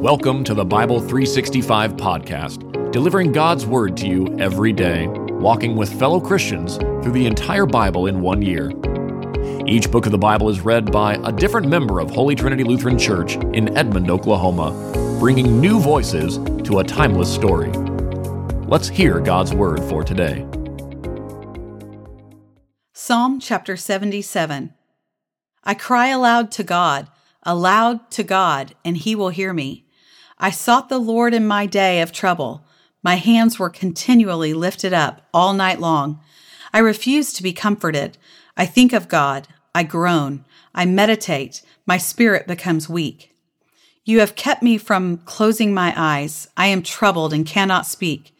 Welcome to the Bible 365 podcast, delivering God's Word to you every day, walking with fellow Christians through the entire Bible in one year. Each book of the Bible is read by a different member of Holy Trinity Lutheran Church in Edmond, Oklahoma, bringing new voices to a timeless story. Let's hear God's Word for today. Psalm chapter 77 I cry aloud to God, aloud to God, and he will hear me. I sought the Lord in my day of trouble. My hands were continually lifted up all night long. I refuse to be comforted. I think of God. I groan. I meditate. My spirit becomes weak. You have kept me from closing my eyes. I am troubled and cannot speak.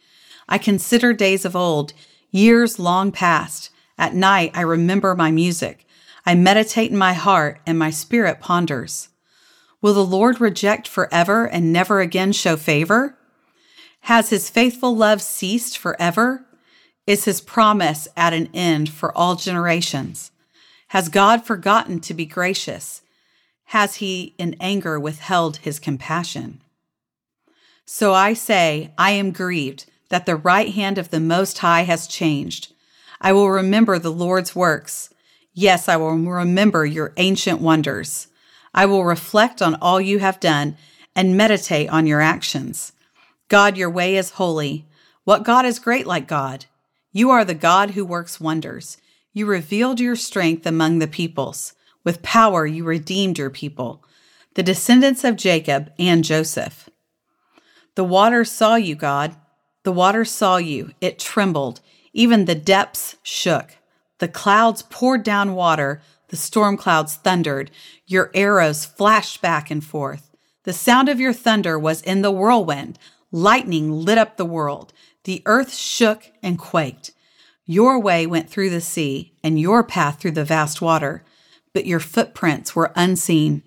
I consider days of old, years long past. At night, I remember my music. I meditate in my heart, and my spirit ponders. Will the Lord reject forever and never again show favor? Has his faithful love ceased forever? Is his promise at an end for all generations? Has God forgotten to be gracious? Has he in anger withheld his compassion? So I say, I am grieved that the right hand of the Most High has changed. I will remember the Lord's works. Yes, I will remember your ancient wonders. I will reflect on all you have done and meditate on your actions. God, your way is holy. What God is great like God? You are the God who works wonders. You revealed your strength among the peoples. With power, you redeemed your people, the descendants of Jacob and Joseph. The waters saw you, God. The waters saw you. It trembled. Even the depths shook. The clouds poured down water. The storm clouds thundered. Your arrows flashed back and forth. The sound of your thunder was in the whirlwind. Lightning lit up the world. The earth shook and quaked. Your way went through the sea, and your path through the vast water, but your footprints were unseen.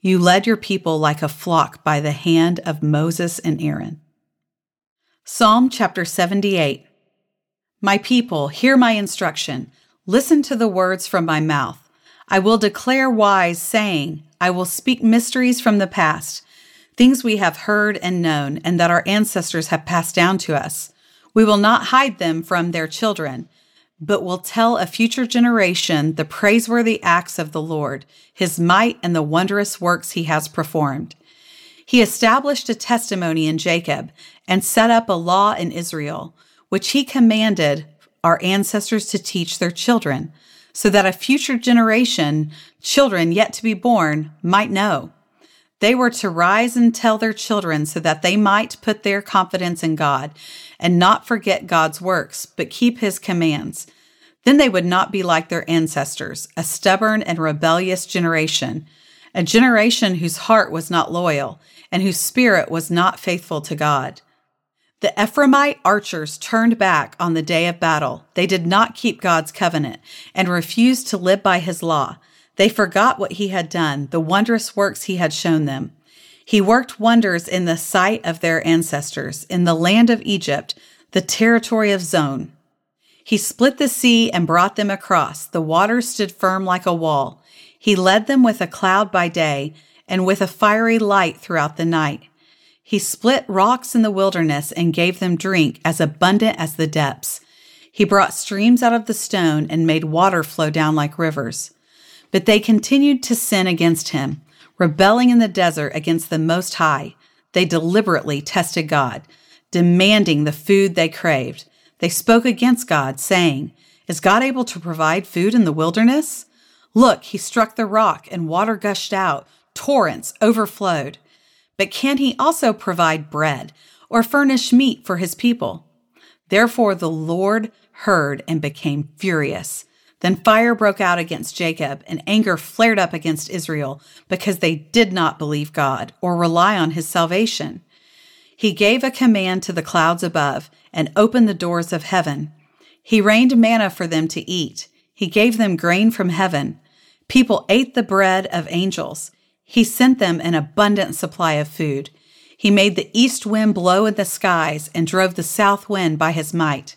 You led your people like a flock by the hand of Moses and Aaron. Psalm chapter 78 My people, hear my instruction. Listen to the words from my mouth. I will declare wise, saying, I will speak mysteries from the past, things we have heard and known, and that our ancestors have passed down to us. We will not hide them from their children, but will tell a future generation the praiseworthy acts of the Lord, his might, and the wondrous works he has performed. He established a testimony in Jacob and set up a law in Israel, which he commanded our ancestors to teach their children so that a future generation, children yet to be born, might know. They were to rise and tell their children so that they might put their confidence in God and not forget God's works, but keep his commands. Then they would not be like their ancestors, a stubborn and rebellious generation, a generation whose heart was not loyal and whose spirit was not faithful to God. The Ephraimite archers turned back on the day of battle. They did not keep God's covenant and refused to live by his law. They forgot what he had done, the wondrous works he had shown them. He worked wonders in the sight of their ancestors, in the land of Egypt, the territory of Zoan. He split the sea and brought them across. The waters stood firm like a wall. He led them with a cloud by day and with a fiery light throughout the night. He split rocks in the wilderness and gave them drink as abundant as the depths. He brought streams out of the stone and made water flow down like rivers. But they continued to sin against him, rebelling in the desert against the Most High. They deliberately tested God, demanding the food they craved. They spoke against God, saying, Is God able to provide food in the wilderness? Look, he struck the rock and water gushed out, torrents overflowed. But can he also provide bread or furnish meat for his people? Therefore the Lord heard and became furious. Then fire broke out against Jacob, and anger flared up against Israel because they did not believe God or rely on his salvation. He gave a command to the clouds above and opened the doors of heaven. He rained manna for them to eat. He gave them grain from heaven. People ate the bread of angels. He sent them an abundant supply of food. He made the east wind blow in the skies and drove the south wind by his might.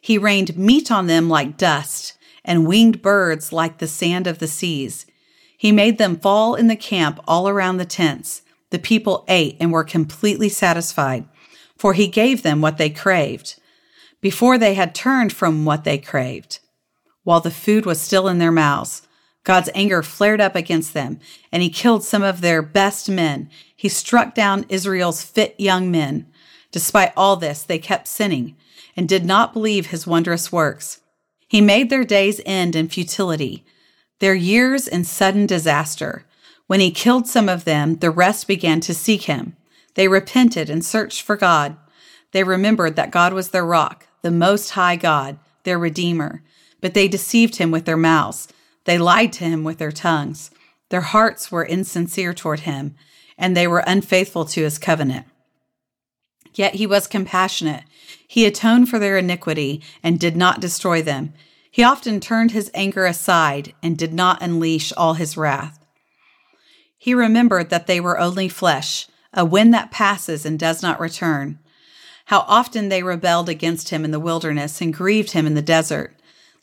He rained meat on them like dust and winged birds like the sand of the seas. He made them fall in the camp all around the tents. the people ate and were completely satisfied, for he gave them what they craved, before they had turned from what they craved. While the food was still in their mouths, God's anger flared up against them, and he killed some of their best men. He struck down Israel's fit young men. Despite all this, they kept sinning and did not believe his wondrous works. He made their days end in futility, their years in sudden disaster. When he killed some of them, the rest began to seek him. They repented and searched for God. They remembered that God was their rock, the Most High God, their Redeemer. But they deceived him with their mouths. They lied to him with their tongues. Their hearts were insincere toward him, and they were unfaithful to his covenant. Yet he was compassionate. He atoned for their iniquity and did not destroy them. He often turned his anger aside and did not unleash all his wrath. He remembered that they were only flesh, a wind that passes and does not return. How often they rebelled against him in the wilderness and grieved him in the desert.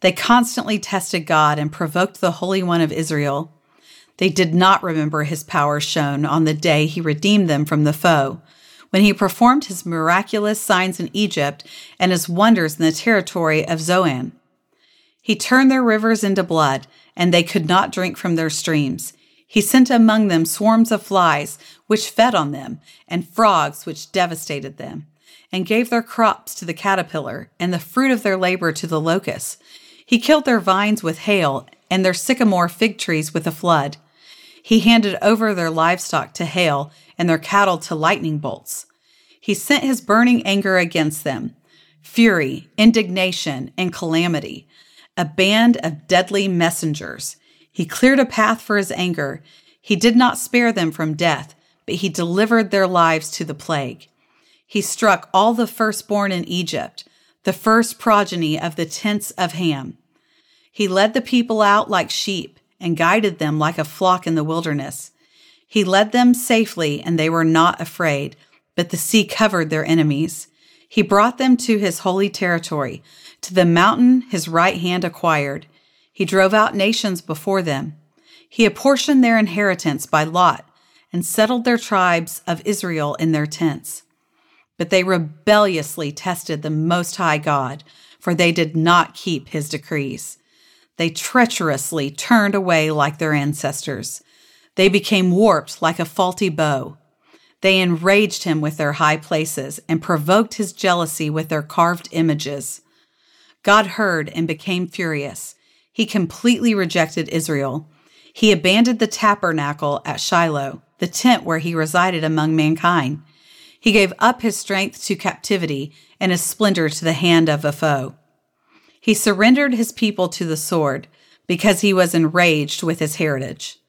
They constantly tested God and provoked the Holy One of Israel. They did not remember his power shown on the day he redeemed them from the foe, when he performed his miraculous signs in Egypt and his wonders in the territory of Zoan. He turned their rivers into blood, and they could not drink from their streams. He sent among them swarms of flies, which fed on them, and frogs, which devastated them, and gave their crops to the caterpillar, and the fruit of their labor to the locust. He killed their vines with hail, and their sycamore fig trees with a flood. He handed over their livestock to hail, and their cattle to lightning bolts. He sent his burning anger against them, fury, indignation, and calamity, a band of deadly messengers. He cleared a path for his anger. He did not spare them from death, but he delivered their lives to the plague. He struck all the firstborn in Egypt, the first progeny of the tents of Ham. He led the people out like sheep and guided them like a flock in the wilderness. He led them safely, and they were not afraid, but the sea covered their enemies. He brought them to his holy territory, to the mountain his right hand acquired. He drove out nations before them. He apportioned their inheritance by lot and settled their tribes of Israel in their tents. But they rebelliously tested the Most High God, for they did not keep his decrees. They treacherously turned away like their ancestors. They became warped like a faulty bow. They enraged him with their high places and provoked his jealousy with their carved images. God heard and became furious. He completely rejected Israel. He abandoned the tabernacle at Shiloh, the tent where he resided among mankind. He gave up his strength to captivity and his splendor to the hand of a foe. He surrendered his people to the sword because he was enraged with his heritage.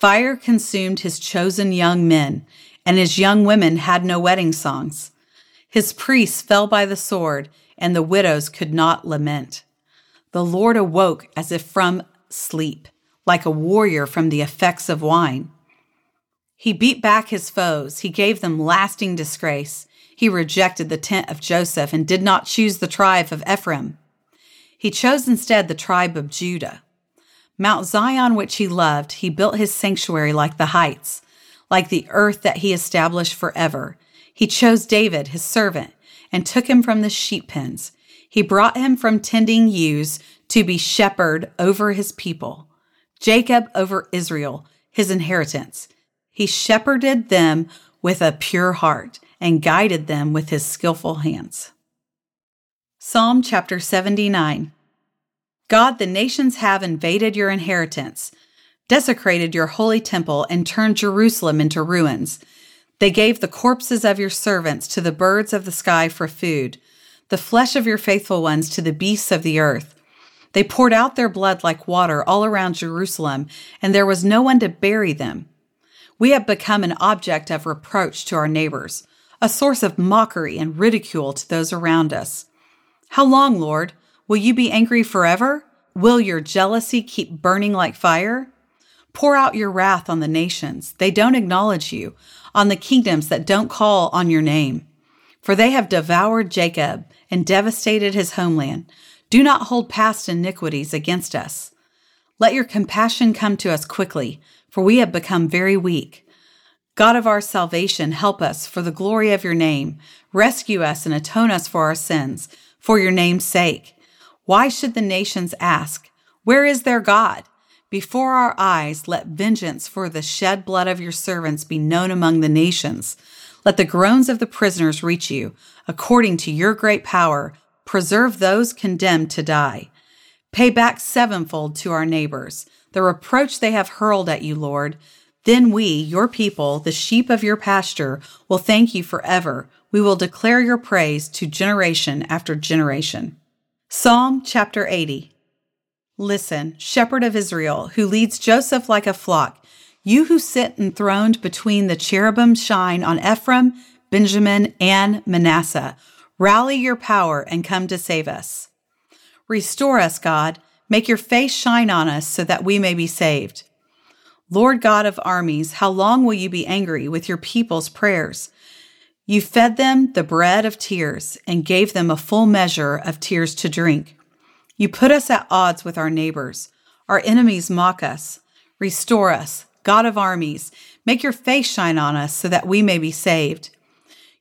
Fire consumed his chosen young men, and his young women had no wedding songs. His priests fell by the sword, and the widows could not lament. The Lord awoke as if from sleep, like a warrior from the effects of wine. He beat back his foes, he gave them lasting disgrace. He rejected the tent of Joseph and did not choose the tribe of Ephraim. He chose instead the tribe of Judah. Mount Zion, which he loved, he built his sanctuary like the heights, like the earth that he established forever. He chose David, his servant, and took him from the sheep pens. He brought him from tending ewes to be shepherd over his people, Jacob over Israel, his inheritance. He shepherded them with a pure heart and guided them with his skillful hands. Psalm chapter 79 God, the nations have invaded your inheritance, desecrated your holy temple, and turned Jerusalem into ruins. They gave the corpses of your servants to the birds of the sky for food, the flesh of your faithful ones to the beasts of the earth. They poured out their blood like water all around Jerusalem, and there was no one to bury them. We have become an object of reproach to our neighbors, a source of mockery and ridicule to those around us. How long, Lord? Will you be angry forever? Will your jealousy keep burning like fire? Pour out your wrath on the nations. They don't acknowledge you on the kingdoms that don't call on your name. For they have devoured Jacob and devastated his homeland. Do not hold past iniquities against us. Let your compassion come to us quickly, for we have become very weak. God of our salvation, help us for the glory of your name. Rescue us and atone us for our sins, for your name's sake. Why should the nations ask, Where is their God? Before our eyes, let vengeance for the shed blood of your servants be known among the nations. Let the groans of the prisoners reach you. According to your great power, preserve those condemned to die. Pay back sevenfold to our neighbors the reproach they have hurled at you, Lord. Then we, your people, the sheep of your pasture, will thank you forever. We will declare your praise to generation after generation. Psalm chapter 80. Listen, shepherd of Israel, who leads Joseph like a flock, you who sit enthroned between the cherubim shine on Ephraim, Benjamin, and Manasseh. Rally your power and come to save us. Restore us, God. Make your face shine on us so that we may be saved. Lord God of armies, how long will you be angry with your people's prayers? You fed them the bread of tears and gave them a full measure of tears to drink. You put us at odds with our neighbors. Our enemies mock us. Restore us, God of armies. Make your face shine on us so that we may be saved.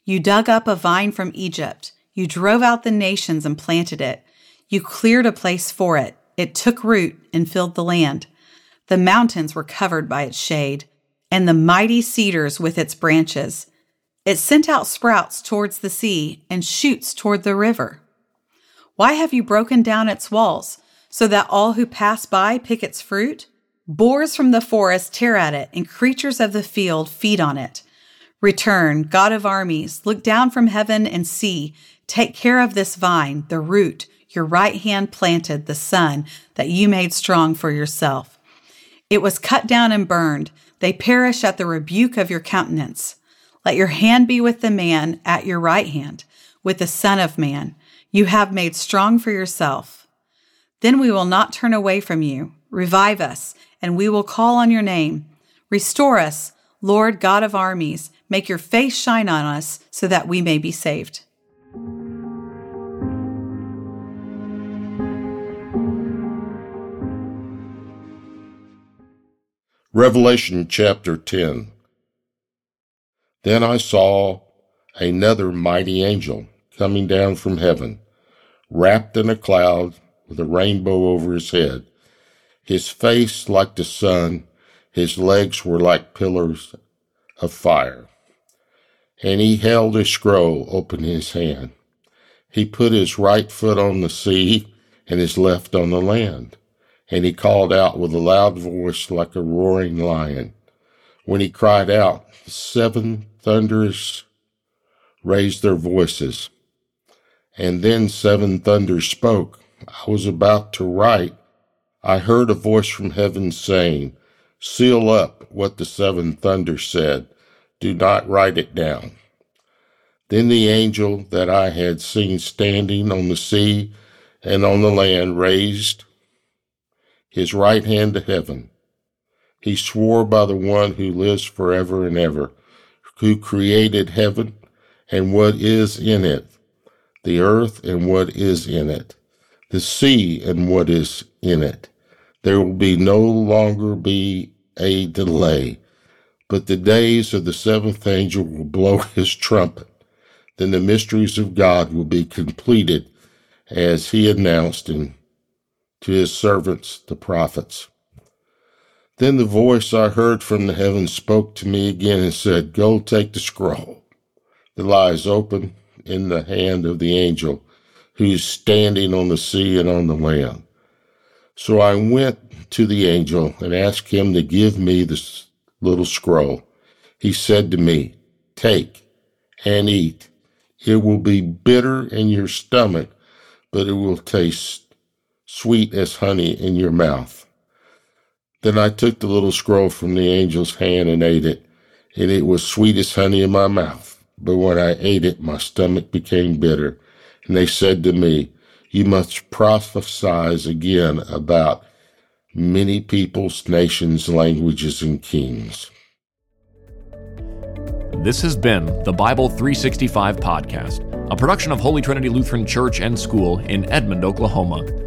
You dug up a vine from Egypt. You drove out the nations and planted it. You cleared a place for it. It took root and filled the land. The mountains were covered by its shade, and the mighty cedars with its branches. It sent out sprouts towards the sea and shoots toward the river. Why have you broken down its walls, so that all who pass by pick its fruit? Boars from the forest tear at it, and creatures of the field feed on it. Return, God of armies, look down from heaven and see. Take care of this vine, the root, your right hand planted, the son, that you made strong for yourself. It was cut down and burned. They perish at the rebuke of your countenance. Let your hand be with the man at your right hand, with the Son of Man you have made strong for yourself. Then we will not turn away from you. Revive us, and we will call on your name. Restore us, Lord God of armies. Make your face shine on us so that we may be saved. Revelation chapter 10 Then I saw another mighty angel coming down from heaven, wrapped in a cloud with a rainbow over his head. His face like the sun, his legs were like pillars of fire. And he held a scroll open in his hand. He put his right foot on the sea and his left on the land. And he called out with a loud voice like a roaring lion. When he cried out, seven thunders raised their voices and then seven thunders spoke. I was about to write. I heard a voice from heaven saying, Seal up what the seven thunders said. Do not write it down. Then the angel that I had seen standing on the sea and on the land raised his right hand to heaven. He swore by the one who lives forever and ever, who created heaven and what is in it the earth and what is in it, the sea and what is in it. There will be no longer be a delay, but the days of the seventh angel will blow his trumpet. Then the mysteries of God will be completed as he announced in, to his servants, the prophets. Then the voice I heard from the heavens spoke to me again and said, Go take the scroll that lies open in the hand of the angel who's standing on the sea and on the land. So I went to the angel and asked him to give me this little scroll. He said to me, Take and eat. It will be bitter in your stomach, but it will taste sweet as honey in your mouth. Then I took the little scroll from the angel's hand and ate it, and it was sweet as honey in my mouth. But when I ate it, my stomach became bitter. And they said to me, You must prophesy again about many peoples, nations, languages, and kings. This has been the Bible 365 podcast, a production of Holy Trinity Lutheran Church and School in Edmond, Oklahoma,